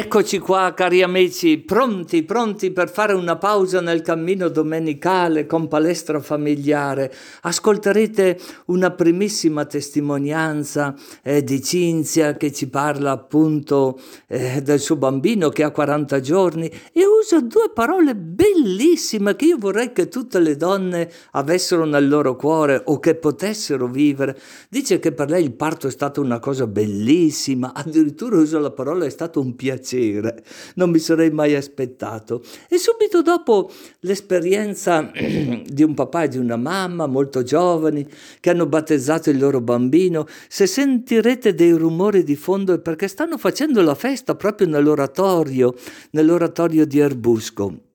Eccoci qua, cari amici, pronti, pronti per fare una pausa nel cammino domenicale con palestra familiare. Ascolterete una primissima testimonianza eh, di Cinzia che ci parla appunto eh, del suo bambino che ha 40 giorni e usa due parole bellissime che io vorrei che tutte le donne avessero nel loro cuore o che potessero vivere. Dice che per lei il parto è stata una cosa bellissima, addirittura usa la parola è stato un piacere piacere, non mi sarei mai aspettato. E subito dopo l'esperienza di un papà e di una mamma molto giovani che hanno battezzato il loro bambino, se sentirete dei rumori di fondo è perché stanno facendo la festa proprio nell'oratorio, nell'oratorio di Erbusco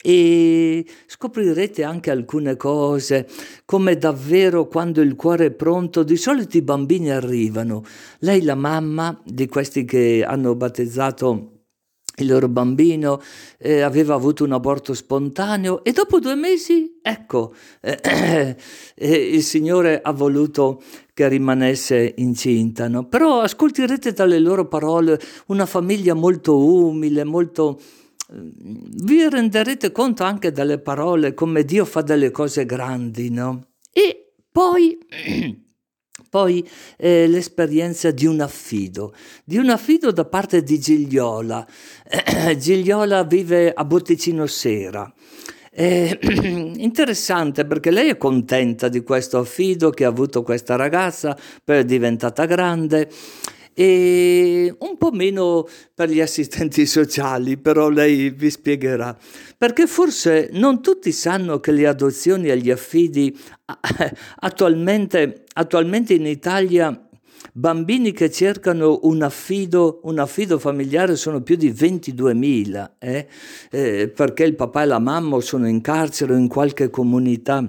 e scoprirete anche alcune cose, come davvero quando il cuore è pronto, di solito i bambini arrivano. Lei, la mamma di questi che hanno battezzato il loro bambino eh, aveva avuto un aborto spontaneo e dopo due mesi, ecco, eh, eh, il Signore ha voluto che rimanesse incinta. No? Però ascolterete dalle loro parole una famiglia molto umile, molto vi renderete conto anche dalle parole come Dio fa delle cose grandi, no? E poi, poi eh, l'esperienza di un affido, di un affido da parte di Gigliola. Gigliola vive a Botticino Sera. È interessante perché lei è contenta di questo affido che ha avuto questa ragazza, poi è diventata grande e un po' meno per gli assistenti sociali, però lei vi spiegherà. Perché forse non tutti sanno che le adozioni e gli affidi attualmente, attualmente in Italia Bambini che cercano un affido, un affido familiare sono più di 22.000, eh? Eh, perché il papà e la mamma sono in carcere o in qualche comunità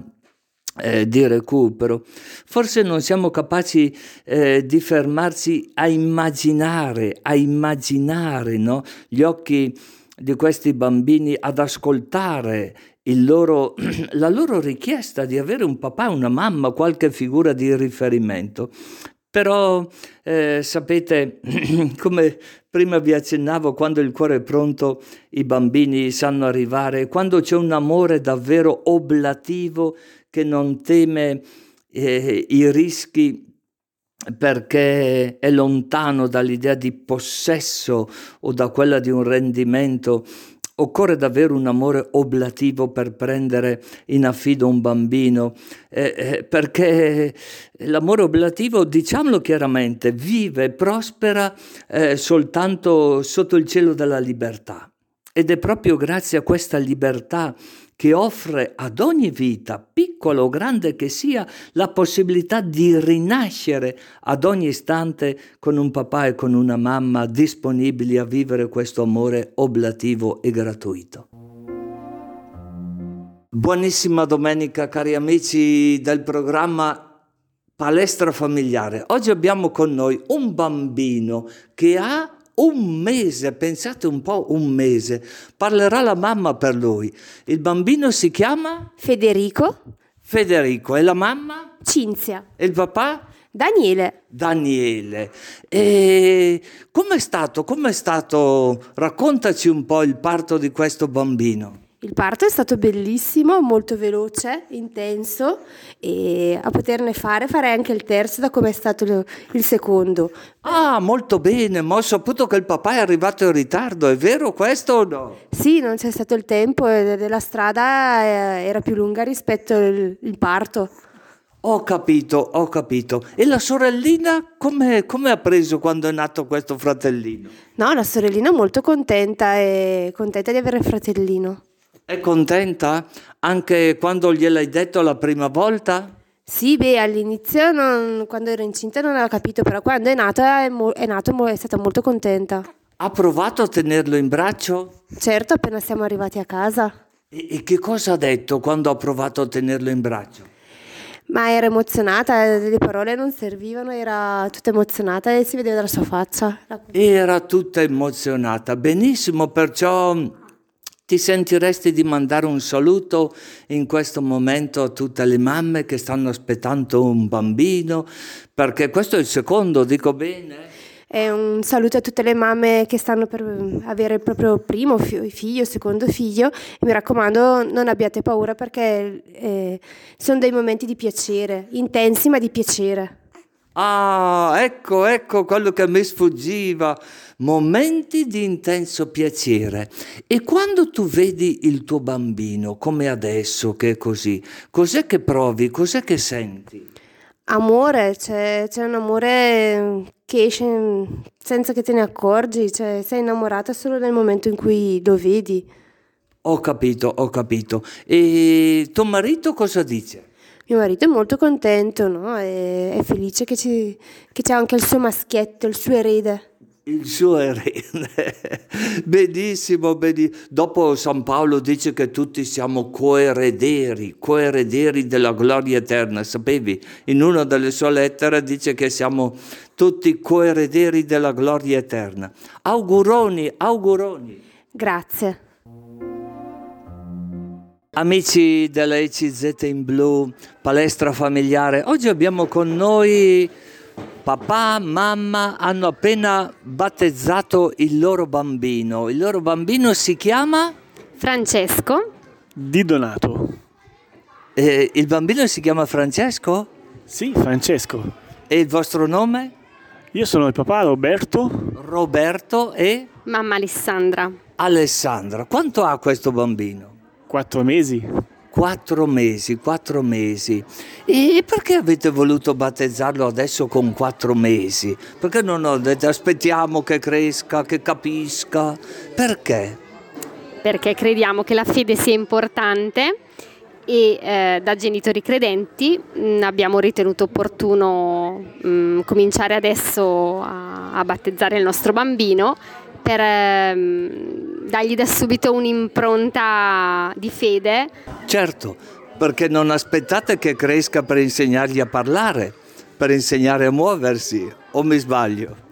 eh, di recupero. Forse non siamo capaci eh, di fermarci a immaginare, a immaginare no? gli occhi di questi bambini, ad ascoltare loro, la loro richiesta di avere un papà, una mamma, qualche figura di riferimento. Però eh, sapete, come prima vi accennavo, quando il cuore è pronto i bambini sanno arrivare, quando c'è un amore davvero oblativo che non teme eh, i rischi perché è lontano dall'idea di possesso o da quella di un rendimento. Occorre davvero un amore oblativo per prendere in affido un bambino, eh, eh, perché l'amore oblativo, diciamolo chiaramente, vive e prospera eh, soltanto sotto il cielo della libertà. Ed è proprio grazie a questa libertà che offre ad ogni vita, piccola o grande che sia, la possibilità di rinascere ad ogni istante con un papà e con una mamma disponibili a vivere questo amore oblativo e gratuito. Buonissima domenica cari amici del programma Palestra Familiare. Oggi abbiamo con noi un bambino che ha un mese, pensate un po', un mese, parlerà la mamma per lui. Il bambino si chiama? Federico. Federico. E la mamma? Cinzia. E il papà? Daniele. Daniele. E com'è stato? Com'è stato? Raccontaci un po' il parto di questo bambino. Il parto è stato bellissimo, molto veloce, intenso e a poterne fare farei anche il terzo da come è stato il secondo. Ah, molto bene, ma ho saputo che il papà è arrivato in ritardo, è vero questo o no? Sì, non c'è stato il tempo e la strada eh, era più lunga rispetto al parto. Ho capito, ho capito. E la sorellina come, come, ha preso quando è nato questo fratellino? No, la sorellina è molto contenta e contenta di avere il fratellino. È contenta anche quando gliel'hai detto la prima volta? Sì, beh, all'inizio non, quando ero incinta non aveva capito, però quando è nata è, mo- è, nato, è stata molto contenta. Ha provato a tenerlo in braccio? Certo, appena siamo arrivati a casa. E, e che cosa ha detto quando ha provato a tenerlo in braccio? Ma era emozionata, le parole non servivano, era tutta emozionata e si vedeva dalla sua faccia. Era tutta emozionata, benissimo, perciò ti sentiresti di mandare un saluto in questo momento a tutte le mamme che stanno aspettando un bambino? Perché questo è il secondo, dico bene? E un saluto a tutte le mamme che stanno per avere il proprio primo figlio, secondo figlio. Mi raccomando, non abbiate paura perché eh, sono dei momenti di piacere, intensi ma di piacere. Ah, ecco, ecco quello che mi sfuggiva. Momenti di intenso piacere. E quando tu vedi il tuo bambino, come adesso che è così, cos'è che provi, cos'è che senti? Amore, c'è, c'è un amore che esce senza che te ne accorgi, cioè sei innamorata solo nel momento in cui lo vedi. Ho capito, ho capito. E tuo marito cosa dice? Mio marito è molto contento, no? È, è felice che, ci, che c'è anche il suo maschietto, il suo erede il suo erede. benissimo, benissimo. Dopo San Paolo dice che tutti siamo coerederi, coerederi della gloria eterna. Sapevi? In una delle sue lettere dice che siamo tutti coerederi della gloria eterna. Auguroni, auguroni. Grazie. Amici della ECZ in blu, palestra familiare, oggi abbiamo con noi papà, mamma hanno appena battezzato il loro bambino. Il loro bambino si chiama? Francesco. Di Donato. Eh, il bambino si chiama Francesco? Sì, Francesco. E il vostro nome? Io sono il papà Roberto. Roberto e? Mamma Alessandra. Alessandra. Quanto ha questo bambino? Quattro mesi. Quattro mesi, quattro mesi. E perché avete voluto battezzarlo adesso con quattro mesi? Perché non ho detto aspettiamo che cresca, che capisca? Perché? Perché crediamo che la fede sia importante e eh, da genitori credenti mh, mm, abbiamo ritenuto opportuno mh, mm, cominciare adesso a, a battezzare il nostro bambino per ehm, dargli da subito un'impronta di fede. Certo, perché non aspettate che cresca per insegnargli a parlare, per insegnare a muoversi, o mi sbaglio?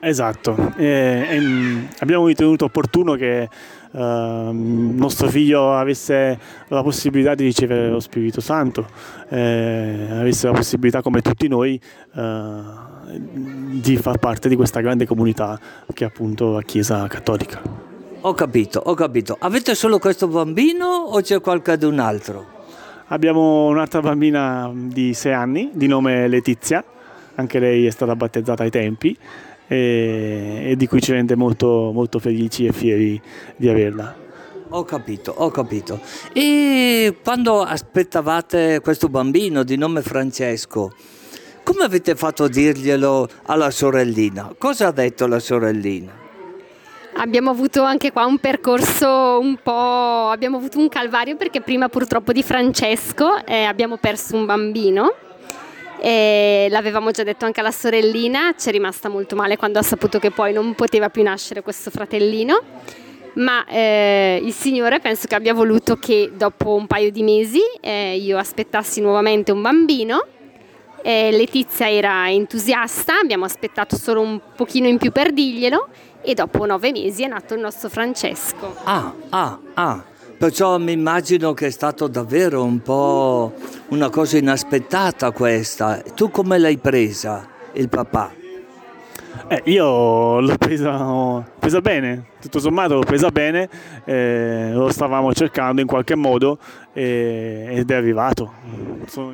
Esatto, e, e, abbiamo ritenuto opportuno che nostro figlio avesse la possibilità di ricevere lo Spirito Santo, eh, avesse la possibilità come tutti noi uh, di far parte di questa grande comunità che è appunto la Chiesa Cattolica. Ho capito, ho capito. Avete solo questo bambino o c'è qualcun altro? Abbiamo un'altra bambina di 6 anni, di nome Letizia, anche lei è stata battezzata ai tempi e, e di cui ci rende molto, molto felici e fieri di averla. Ho capito, ho capito. E quando aspettavate questo bambino di nome Francesco, come avete fatto a dirglielo alla sorellina? Cosa ha detto la sorellina? Abbiamo avuto anche qua un percorso un po', abbiamo avuto un calvario perché prima purtroppo di Francesco eh, abbiamo perso un bambino e l'avevamo già detto anche alla sorellina, ci è rimasta molto male quando ha saputo che poi non poteva più nascere questo fratellino, ma eh, il Signore penso che abbia voluto che dopo un paio di mesi eh, io aspettassi nuovamente un bambino. Eh, Letizia era entusiasta, abbiamo aspettato solo un pochino in più per dirglielo e dopo nove mesi è nato il nostro Francesco. Ah, ah, ah, perciò mi immagino che è stato davvero un po' una cosa inaspettata questa. Tu come l'hai presa, il papà? Eh, io l'ho presa, presa, bene, tutto sommato l'ho presa bene, eh, lo stavamo cercando in qualche modo eh, ed è arrivato.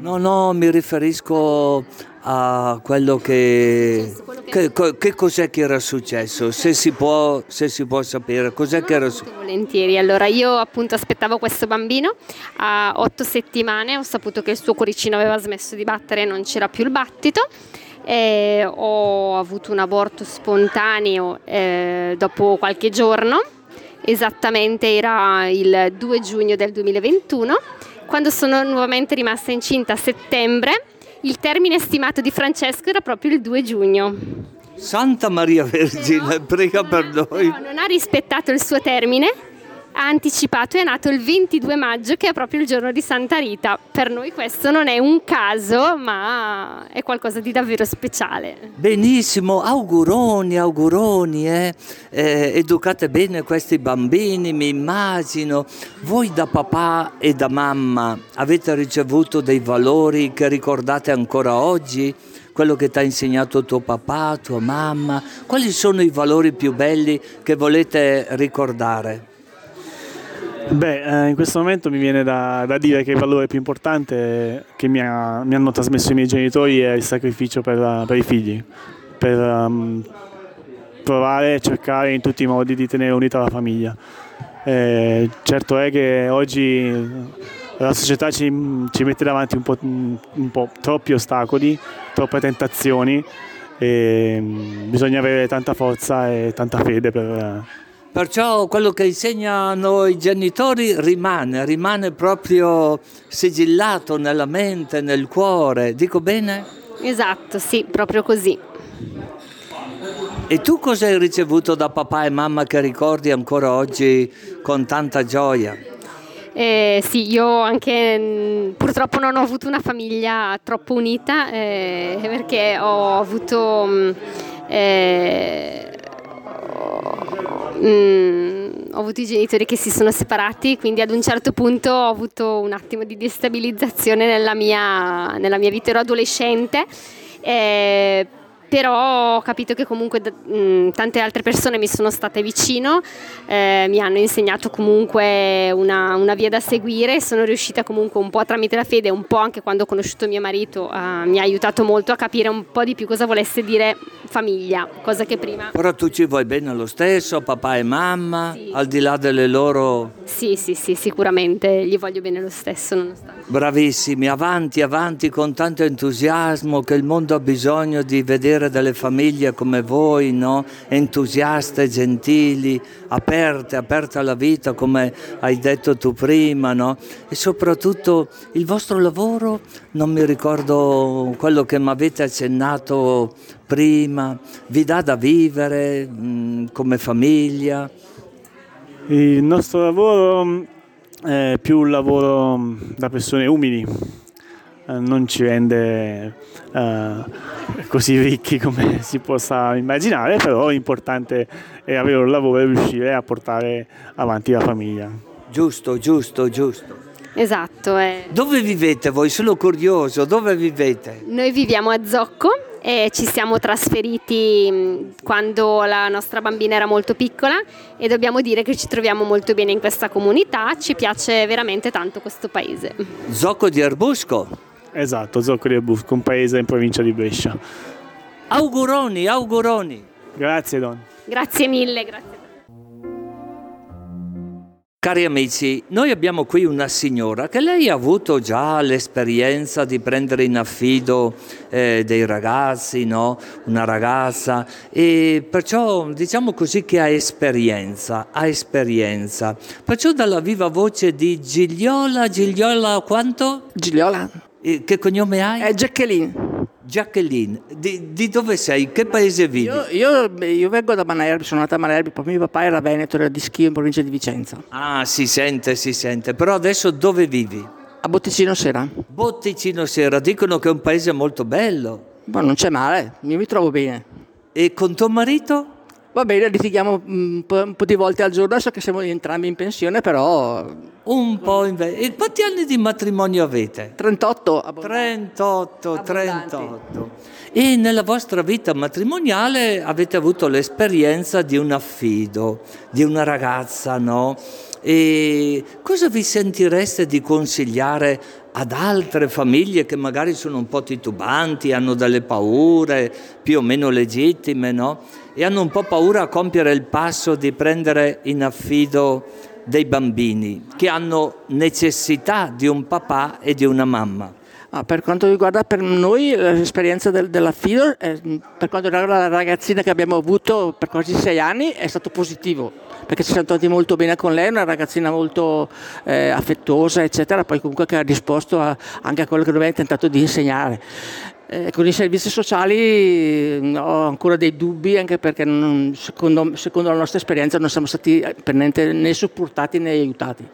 No, no, mi riferisco a quello che... Che, che cos'è che era successo? Se si può, se si può sapere, cos'è no, che era successo? Volentieri, allora io appunto aspettavo questo bambino, a otto settimane ho saputo che il suo cuoricino aveva smesso di battere e non c'era più il battito eh, ho avuto un aborto spontaneo eh, dopo qualche giorno, esattamente era il 2 giugno del 2021, quando sono nuovamente rimasta incinta a settembre. Il termine stimato di Francesco era proprio il 2 giugno. Santa Maria Vergine, prega per noi. No, non ha rispettato il suo termine ha anticipato è nato il 22 maggio che è proprio il giorno di Santa Rita. Per noi questo non è un caso ma è qualcosa di davvero speciale. Benissimo, auguroni, auguroni, eh? Eh, educate bene questi bambini, mi immagino. Voi da papà e da mamma avete ricevuto dei valori che ricordate ancora oggi? quello che ti ha insegnato tuo papà, tua mamma? Quali sono i valori più belli che volete ricordare? Beh, eh, in questo momento mi viene da, da, dire che il valore più importante che mi, ha, mi, hanno trasmesso i miei genitori è il sacrificio per, per i figli, per um, provare e cercare in tutti i modi di tenere unita la famiglia. Eh, certo è che oggi la società ci, ci mette davanti un po', un po', troppi ostacoli, troppe tentazioni e mm, bisogna avere tanta forza e tanta fede per Perciò quello che insegnano i genitori rimane, rimane proprio sigillato nella mente, nel cuore. Dico bene? Esatto, sì, proprio così. E tu cosa hai ricevuto da papà e mamma che ricordi ancora oggi con tanta gioia? Eh, sì, io anche mm, purtroppo non ho avuto una famiglia troppo unita eh, perché ho avuto mm, eh, Mm, ho avuto i genitori che si sono separati, quindi ad un certo punto ho avuto un attimo di destabilizzazione nella mia, nella mia vita, ero adolescente. Eh, però ho capito che comunque mh, mm, tante altre persone mi sono state vicino, eh, mi hanno insegnato comunque una, una, via da seguire sono riuscita comunque un po' tramite la fede, un po' anche quando ho conosciuto mio marito, eh, mi ha aiutato molto a capire un po' di più cosa volesse dire famiglia, cosa che prima... Però tu ci vuoi bene lo stesso, papà e mamma, sì. al di là delle loro... Sì, sì, sì, sicuramente gli voglio bene lo stesso. Nonostante. Bravissimi, avanti, avanti con tanto entusiasmo che il mondo ha bisogno di vedere delle famiglie come voi, no? entusiaste, gentili, aperte, aperte alla vita come hai detto tu prima, no? e soprattutto il vostro lavoro, non mi ricordo quello che mi avete accennato prima, vi dà da vivere mh, mm, come famiglia. Il nostro lavoro è più un lavoro da persone umili, eh, non ci rende uh, così ricchi come si possa immaginare, però l'importante è avere un lavoro e riuscire a portare avanti la famiglia. Giusto, giusto, giusto. Esatto. Eh. Dove vivete voi? Sono curioso, dove vivete? Noi viviamo a Zocco e ci siamo trasferiti mm, quando la nostra bambina era molto piccola e dobbiamo dire che ci troviamo molto bene in questa comunità, ci piace veramente tanto questo paese. Zocco di Arbusco? Esatto, Zocco di Arbusco, un paese in provincia di Brescia. Auguroni, auguroni. Grazie Don. Grazie mille, grazie. Cari amici, noi abbiamo qui una signora che lei ha avuto già l'esperienza di prendere in affido eh, dei ragazzi, no? una ragazza, e perciò diciamo così che ha esperienza, ha esperienza. Perciò dalla viva voce di Gigliola, Gigliola quanto? Gigliola. E che cognome hai? È Jacqueline. Jacqueline, di, di, dove sei? Che paese vivi? Io, io, io vengo da Manerbi, sono nata a Manerbi, poi mio papà era veneto, era di Schio in provincia di Vicenza. Ah, si sente, si sente. Però adesso dove vivi? A Botticino Sera. Botticino Sera, dicono che è un paese molto bello. Ma non c'è male, io mi trovo bene. E con tuo marito? Va bene, litighiamo un po', un po', di volte al giorno, so che siamo entrambi in pensione, però... Un po' in... E quanti anni di matrimonio avete? 38. Abbondanti. 38, Abbondanti. 38. E nella vostra vita matrimoniale avete avuto l'esperienza di un affido, di una ragazza, no? E cosa vi sentireste di consigliare ad altre famiglie che magari sono un po' titubanti, hanno delle paure più o meno legittime, no? E hanno un po' paura a compiere il passo di prendere in affido dei bambini che hanno necessità di un papà e di una mamma. Ah, per quanto riguarda per noi l'esperienza del, dell'affido, eh, per quanto riguarda la ragazzina che abbiamo avuto per quasi sei anni, è stato positivo perché ci siamo trovati molto bene con lei, una ragazzina molto eh, affettuosa, eccetera, poi comunque che ha risposto a, anche a quello che noi abbiamo tentato di insegnare. Eh, con i servizi sociali mm, ho ancora dei dubbi anche perché non, secondo, secondo, la nostra esperienza non siamo stati per niente né supportati né aiutati.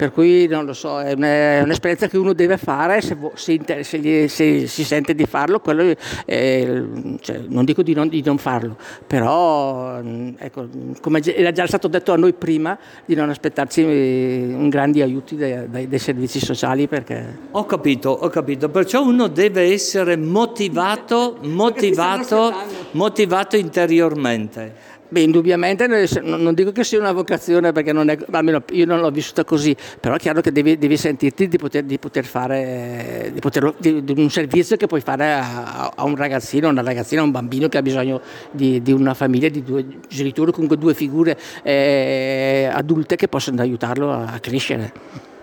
Per cui non lo so, è, un'esperienza che uno deve fare se, se, se, gli, se si sente di farlo, quello, eh, cioè, non dico di non, di non, farlo, però ecco, come era già stato detto a noi prima, di non aspettarci un grandi aiuti dai, dai, dai servizi sociali perché... Ho capito, ho capito, perciò uno deve essere motivato, motivato, motivato interiormente. Beh, indubbiamente non dico che sia una vocazione perché non è, almeno io non l'ho vissuta così, però è chiaro che devi, devi sentirti di poter, di poter fare di poter, di, un servizio che puoi fare a, a, un ragazzino, una ragazzina, un bambino che ha bisogno di, una famiglia, di due genitori, comunque due figure eh, adulte che possono aiutarlo a crescere.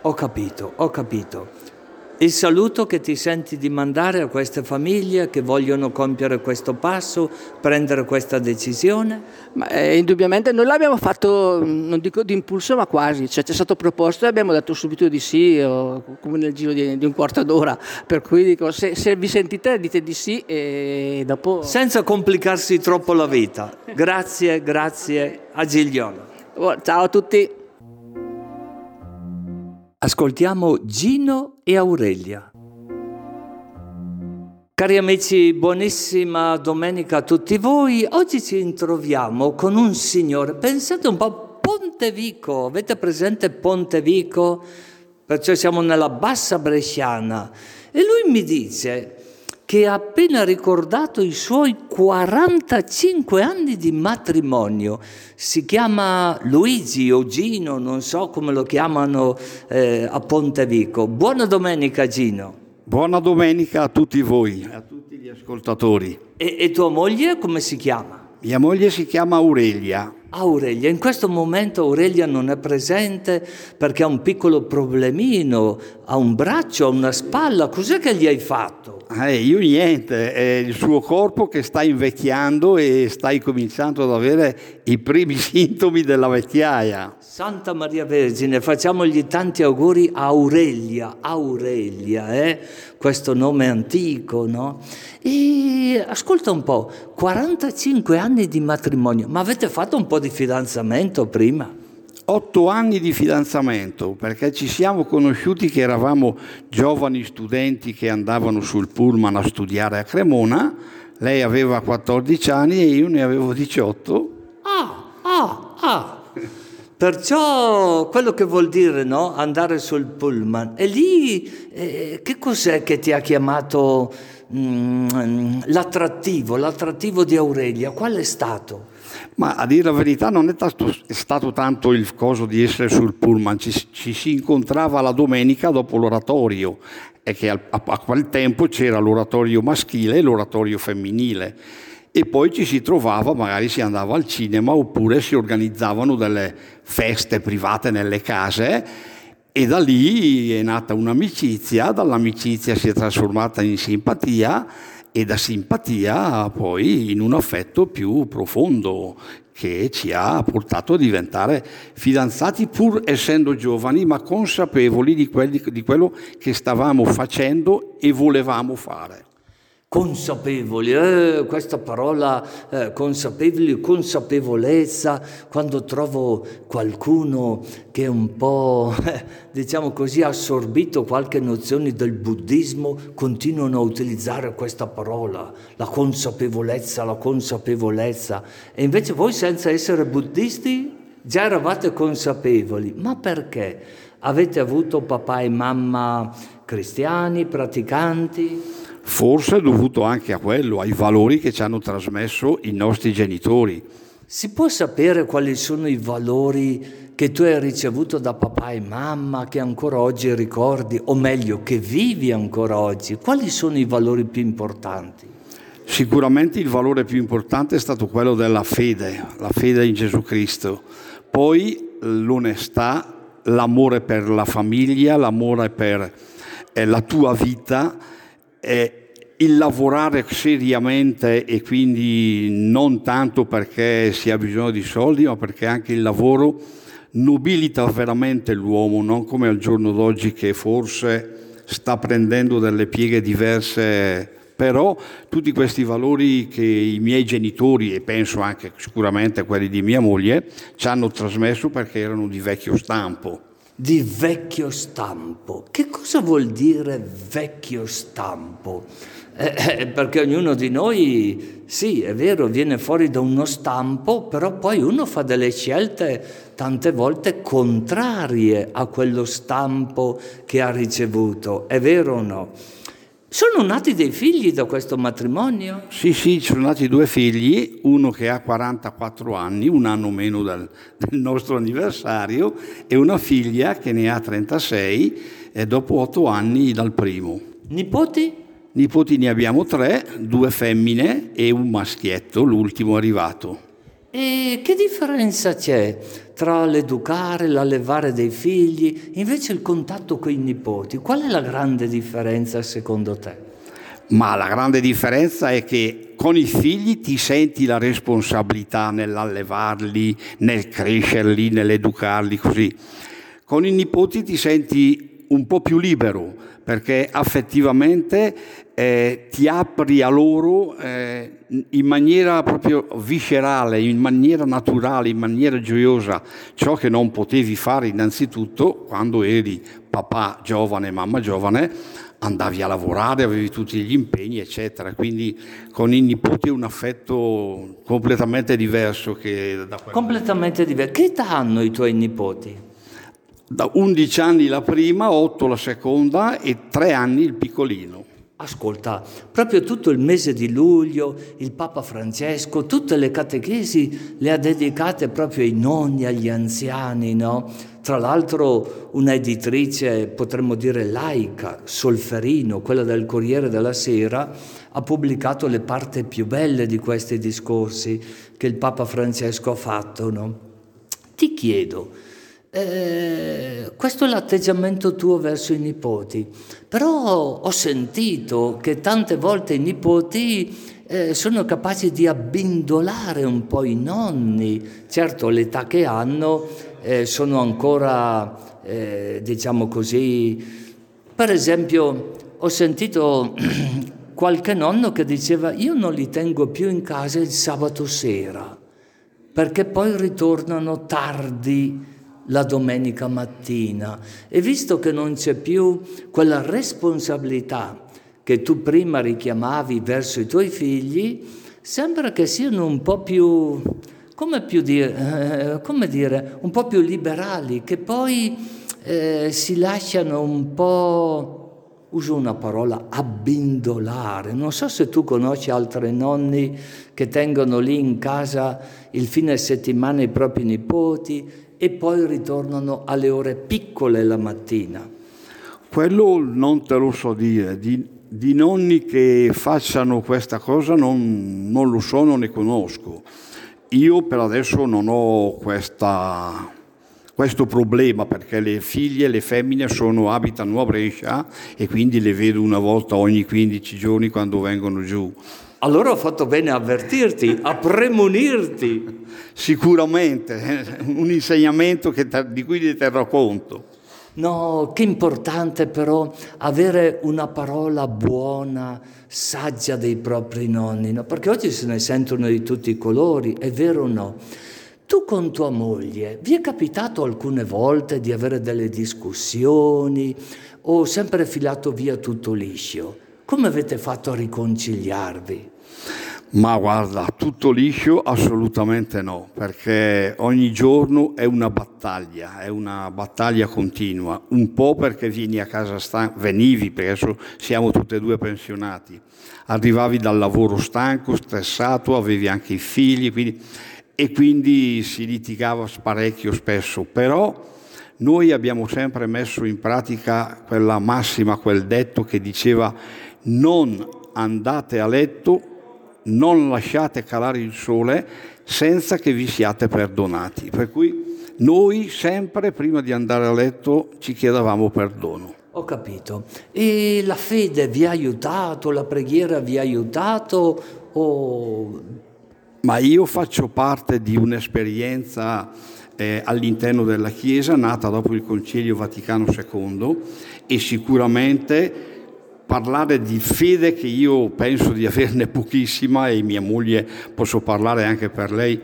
Ho capito, ho capito il saluto che ti senti di mandare a queste famiglie che vogliono compiere questo passo, prendere questa decisione? Ma, eh, indubbiamente noi l'abbiamo fatto, non dico di impulso, ma quasi, cioè, ci è stato proposto e abbiamo detto subito di sì, o, come nel giro di, di, un quarto d'ora, per cui dico, se, se, vi sentite dite di sì e dopo... Senza complicarsi troppo la vita. Grazie, grazie a Giglione. Ciao a tutti. Ascoltiamo Gino e Aurelia. Cari amici, buonissima domenica a tutti voi. Oggi ci introviamo con un signore, pensate un po' Pontevico, avete presente Pontevico? Perciò siamo nella bassa bresciana. E lui mi dice, che ha appena ricordato i suoi 45 anni di matrimonio. Si chiama Luigi o Gino, non so come lo chiamano eh, a Pontevico. Buona domenica Gino. Buona domenica a tutti voi, a tutti gli ascoltatori. E, e tua moglie come si chiama? Mia moglie si chiama Aurelia. Aurelia, in questo momento Aurelia non è presente perché ha un piccolo problemino, ha un braccio, ha una spalla, cos'è che gli hai fatto? Eh, io niente, è il suo corpo che sta invecchiando e stai cominciando ad avere i primi sintomi della vecchiaia. Santa Maria Vergine, facciamogli tanti auguri a Aurelia, Aurelia, eh? questo nome antico, no? E ascolta un po', 45 anni di matrimonio, ma avete fatto un po' di fidanzamento prima? Otto anni di fidanzamento, perché ci siamo conosciuti che eravamo giovani studenti che andavano sul pullman a studiare a Cremona, lei aveva 14 anni e io ne avevo 18. Ah, ah, ah. Perciò quello che vuol dire no? andare sul pullman, e lì eh, che cos'è che ti ha chiamato mm, l'attrattivo, l'attrattivo di Aurelia? Qual è stato? Ma a dire la verità non è stato, è stato tanto il coso di essere sul pullman, ci, ci, si incontrava la domenica dopo l'oratorio e che a, a, a quel tempo c'era l'oratorio maschile e l'oratorio femminile. E poi ci si trovava, magari si andava al cinema oppure si organizzavano delle feste private nelle case e da lì è nata un'amicizia, dall'amicizia si è trasformata in simpatia e da simpatia poi in un affetto più profondo che ci ha portato a diventare fidanzati pur essendo giovani ma consapevoli di, quelli, di quello che stavamo facendo e volevamo fare consapevoli, eh, questa parola eh, consapevoli, consapevolezza, quando trovo qualcuno che è un po', eh, diciamo così, assorbito qualche nozione del buddismo, continuano a utilizzare questa parola, la consapevolezza, la consapevolezza. E invece voi senza essere buddisti già eravate consapevoli. Ma perché? Avete avuto papà e mamma cristiani, praticanti? Forse è dovuto anche a quello, ai valori che ci hanno trasmesso i nostri genitori. Si può sapere quali sono i valori che tu hai ricevuto da papà e mamma, che ancora oggi ricordi, o meglio, che vivi ancora oggi? Quali sono i valori più importanti? Sicuramente il valore più importante è stato quello della fede, la fede in Gesù Cristo. Poi l'onestà, l'amore per la famiglia, l'amore per eh, la tua vita eh, il lavorare seriamente e quindi non tanto perché si ha bisogno di soldi, ma perché anche il lavoro nobilita veramente l'uomo, non come al giorno d'oggi che forse sta prendendo delle pieghe diverse, però tutti questi valori che i miei genitori e penso anche sicuramente quelli di mia moglie ci hanno trasmesso perché erano di vecchio stampo. Di vecchio stampo. Che cosa vuol dire vecchio stampo? Eh, eh, perché ognuno di noi, sì, è vero, viene fuori da uno stampo, però poi uno fa delle scelte tante volte contrarie a quello stampo che ha ricevuto. È vero o no? Sono nati dei figli da questo matrimonio? Sì, sì, sono nati due figli, uno che ha 44 anni, un anno meno del, del nostro anniversario, e una figlia che ne ha 36, e dopo otto anni dal primo. Nipoti? Nipoti ne abbiamo tre, due femmine e un maschietto, l'ultimo arrivato. E che differenza c'è tra l'educare, l'allevare dei figli, invece il contatto con i nipoti? Qual è la grande differenza secondo te? Ma la grande differenza è che con i figli ti senti la responsabilità nell'allevarli, nel crescerli, nell'educarli così. Con i nipoti ti senti un po' più libero perché affettivamente eh, ti apri a loro eh, in maniera proprio viscerale, in maniera naturale, in maniera gioiosa, ciò che non potevi fare innanzitutto quando eri papà giovane, mamma giovane, andavi a lavorare, avevi tutti gli impegni, eccetera. Quindi con i nipoti un affetto completamente diverso che da quello. Completamente diverso. Che età hanno i tuoi nipoti? Da 11 anni la prima, 8 la seconda e 3 anni il piccolino. Ascolta, proprio tutto il mese di luglio il Papa Francesco, tutte le catechesi le ha dedicate proprio ai nonni, agli anziani, no? Tra l'altro una editrice, potremmo dire laica, Solferino, quella del Corriere della Sera, ha pubblicato le parti più belle di questi discorsi che il Papa Francesco ha fatto, no? Ti chiedo, eh, questo è l'atteggiamento tuo verso i nipoti, però ho sentito che tante volte i nipoti eh, sono capaci di abbindolare un po' i nonni, certo l'età che hanno eh, sono ancora, eh, diciamo così, per esempio ho sentito qualche nonno che diceva io non li tengo più in casa il sabato sera, perché poi ritornano tardi la domenica mattina e visto che non c'è più quella responsabilità che tu prima richiamavi verso i tuoi figli, sembra che siano un po' più, come, più dire, eh, come dire, un po' più liberali, che poi eh, si lasciano un po', uso una parola, abbindolare. Non so se tu conosci altri nonni che tengono lì in casa il fine settimana i propri nipoti e poi ritornano alle ore piccole la mattina. Quello non te lo so dire, di, di nonni che facciano questa cosa non, non, lo so, non ne conosco. Io per adesso non ho questa, questo problema perché le figlie, le femmine sono, abitano a Brescia e quindi le vedo una volta ogni 15 giorni quando vengono giù. Allora ho fatto bene a avvertirti, a premunirti. Sicuramente, un insegnamento di cui ti terrò conto. No, che importante però avere una parola buona, saggia dei propri nonni, no? perché oggi se ne sentono di tutti i colori, è vero o no? Tu con tua moglie, vi è capitato alcune volte di avere delle discussioni o sempre filato via tutto liscio? Come avete fatto a riconciliarvi? Ma guarda, tutto liscio? Assolutamente no, perché ogni giorno è una battaglia, è una battaglia continua, un po' perché vieni a casa stanco, venivi, perché adesso siamo tutti e due pensionati, arrivavi dal lavoro stanco, stressato, avevi anche i figli, quindi, e quindi si litigava parecchio spesso, però noi abbiamo sempre messo in pratica quella massima, quel detto che diceva non andate a letto, non lasciate calare il sole senza che vi siate perdonati. Per cui noi sempre prima di andare a letto ci chiedevamo perdono. Ho capito. E la fede vi ha aiutato, la preghiera vi ha aiutato o... Ma io faccio parte di un'esperienza eh, all'interno della Chiesa nata dopo il Concilio Vaticano II e sicuramente parlare di fede che io penso di averne pochissima e mia moglie posso parlare anche per lei,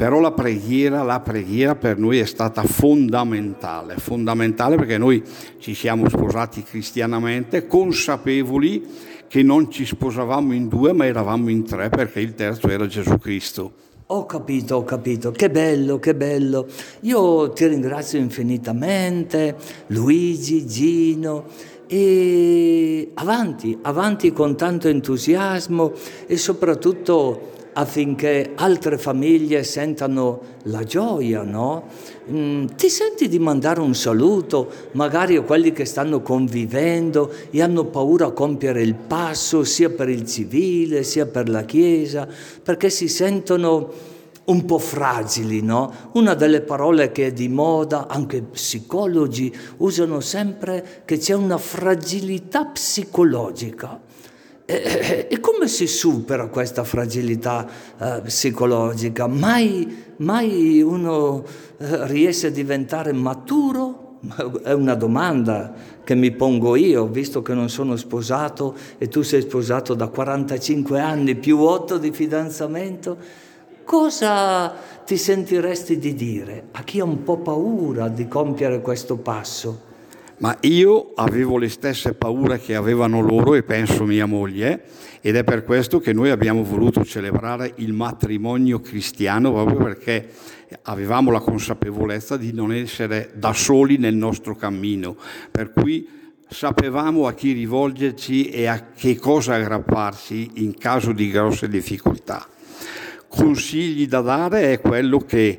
Però la preghiera, la preghiera per noi è stata fondamentale, fondamentale perché noi ci siamo sposati cristianamente, consapevoli che non ci sposavamo in due ma eravamo in tre perché il terzo era Gesù Cristo. Ho capito, ho capito, che bello, che bello. Io ti ringrazio infinitamente, Luigi, Gino, e avanti, avanti con tanto entusiasmo e soprattutto affinché altre famiglie sentano la gioia, no? Mm, ti senti di mandare un saluto, magari a quelli che stanno convivendo e hanno paura a compiere il passo sia per il civile sia per la Chiesa, perché si sentono un po' fragili, no? Una delle parole che è di moda, anche psicologi usano sempre che c'è una fragilità psicologica. E, e come si supera questa fragilità eh, psicologica? Mai, mai uno eh, riesce a diventare maturo? È una domanda che mi pongo io, visto che non sono sposato e tu sei sposato da 45 anni più 8 di fidanzamento. Cosa ti sentiresti di dire a chi ha un po' paura di compiere questo passo? Ma io avevo le stesse paure che avevano loro e penso mia moglie ed è per questo che noi abbiamo voluto celebrare il matrimonio cristiano proprio perché avevamo la consapevolezza di non essere da soli nel nostro cammino, per cui sapevamo a chi rivolgerci e a che cosa aggrapparsi in caso di grosse difficoltà. Consigli da dare è quello che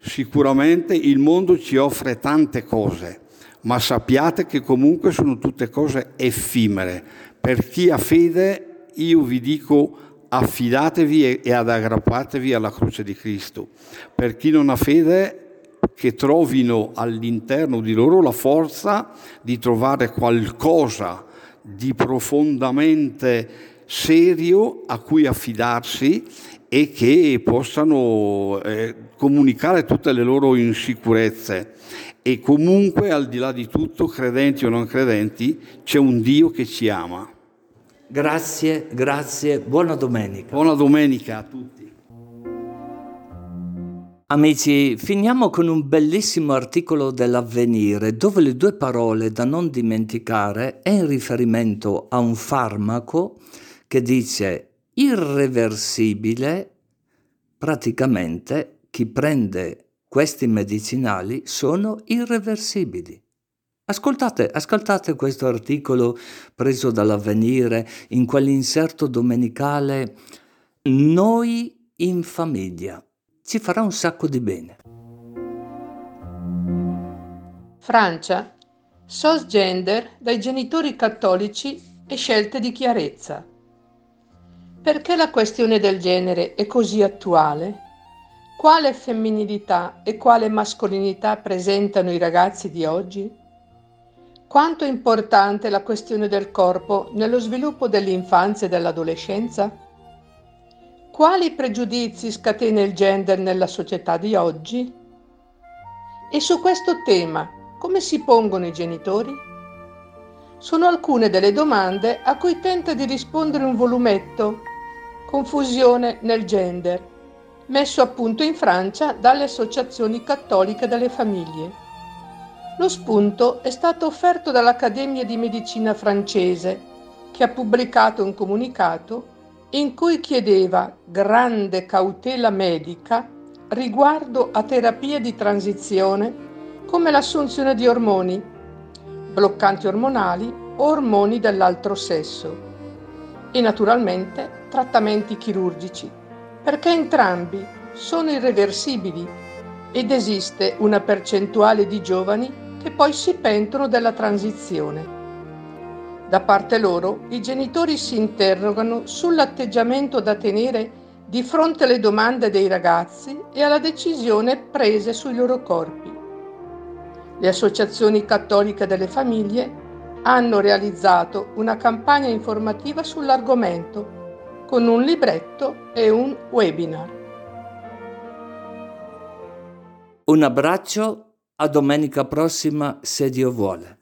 sicuramente il mondo ci offre tante cose ma sappiate che comunque sono tutte cose effimere. Per chi ha fede, io vi dico affidatevi e aggrappatevi alla croce di Cristo. Per chi non ha fede, che trovino all'interno di loro la forza di trovare qualcosa di profondamente serio a cui affidarsi e che possano eh, comunicare tutte le loro insicurezze e comunque al di là di tutto, credenti o non credenti, c'è un Dio che ci ama. Grazie, grazie, buona domenica. Buona domenica a tutti. Amici, finiamo con un bellissimo articolo dell'avvenire dove le due parole da non dimenticare è in riferimento a un farmaco che dice irreversibile, praticamente chi prende questi medicinali sono irreversibili. Ascoltate, ascoltate questo articolo preso dall'avvenire in quell'inserto domenicale Noi in famiglia. Ci farà un sacco di bene. Francia. SOS gender dai genitori cattolici e scelte di chiarezza. Perché la questione del genere è così attuale? Quale femminilità e quale mascolinità presentano i ragazzi di oggi? Quanto è importante la questione del corpo nello sviluppo dell'infanzia e dell'adolescenza? Quali pregiudizi scatena il gender nella società di oggi? E su questo tema come si pongono i genitori? Sono alcune delle domande a cui tenta di rispondere un volumetto Confusione nel gender messo a punto in Francia dalle associazioni cattoliche delle famiglie. Lo spunto è stato offerto dall'Accademia di Medicina francese, che ha pubblicato un comunicato in cui chiedeva grande cautela medica riguardo a terapie di transizione come l'assunzione di ormoni, bloccanti ormonali o ormoni dell'altro sesso e naturalmente trattamenti chirurgici perché entrambi sono irreversibili ed esiste una percentuale di giovani che poi si pentono della transizione. Da parte loro, i genitori si interrogano sull'atteggiamento da tenere di fronte alle domande dei ragazzi e alla decisione prese sui loro corpi. Le associazioni cattoliche delle famiglie hanno realizzato una campagna informativa sull'argomento con un libretto e un webinar. Un abbraccio, a domenica prossima se Dio vuole.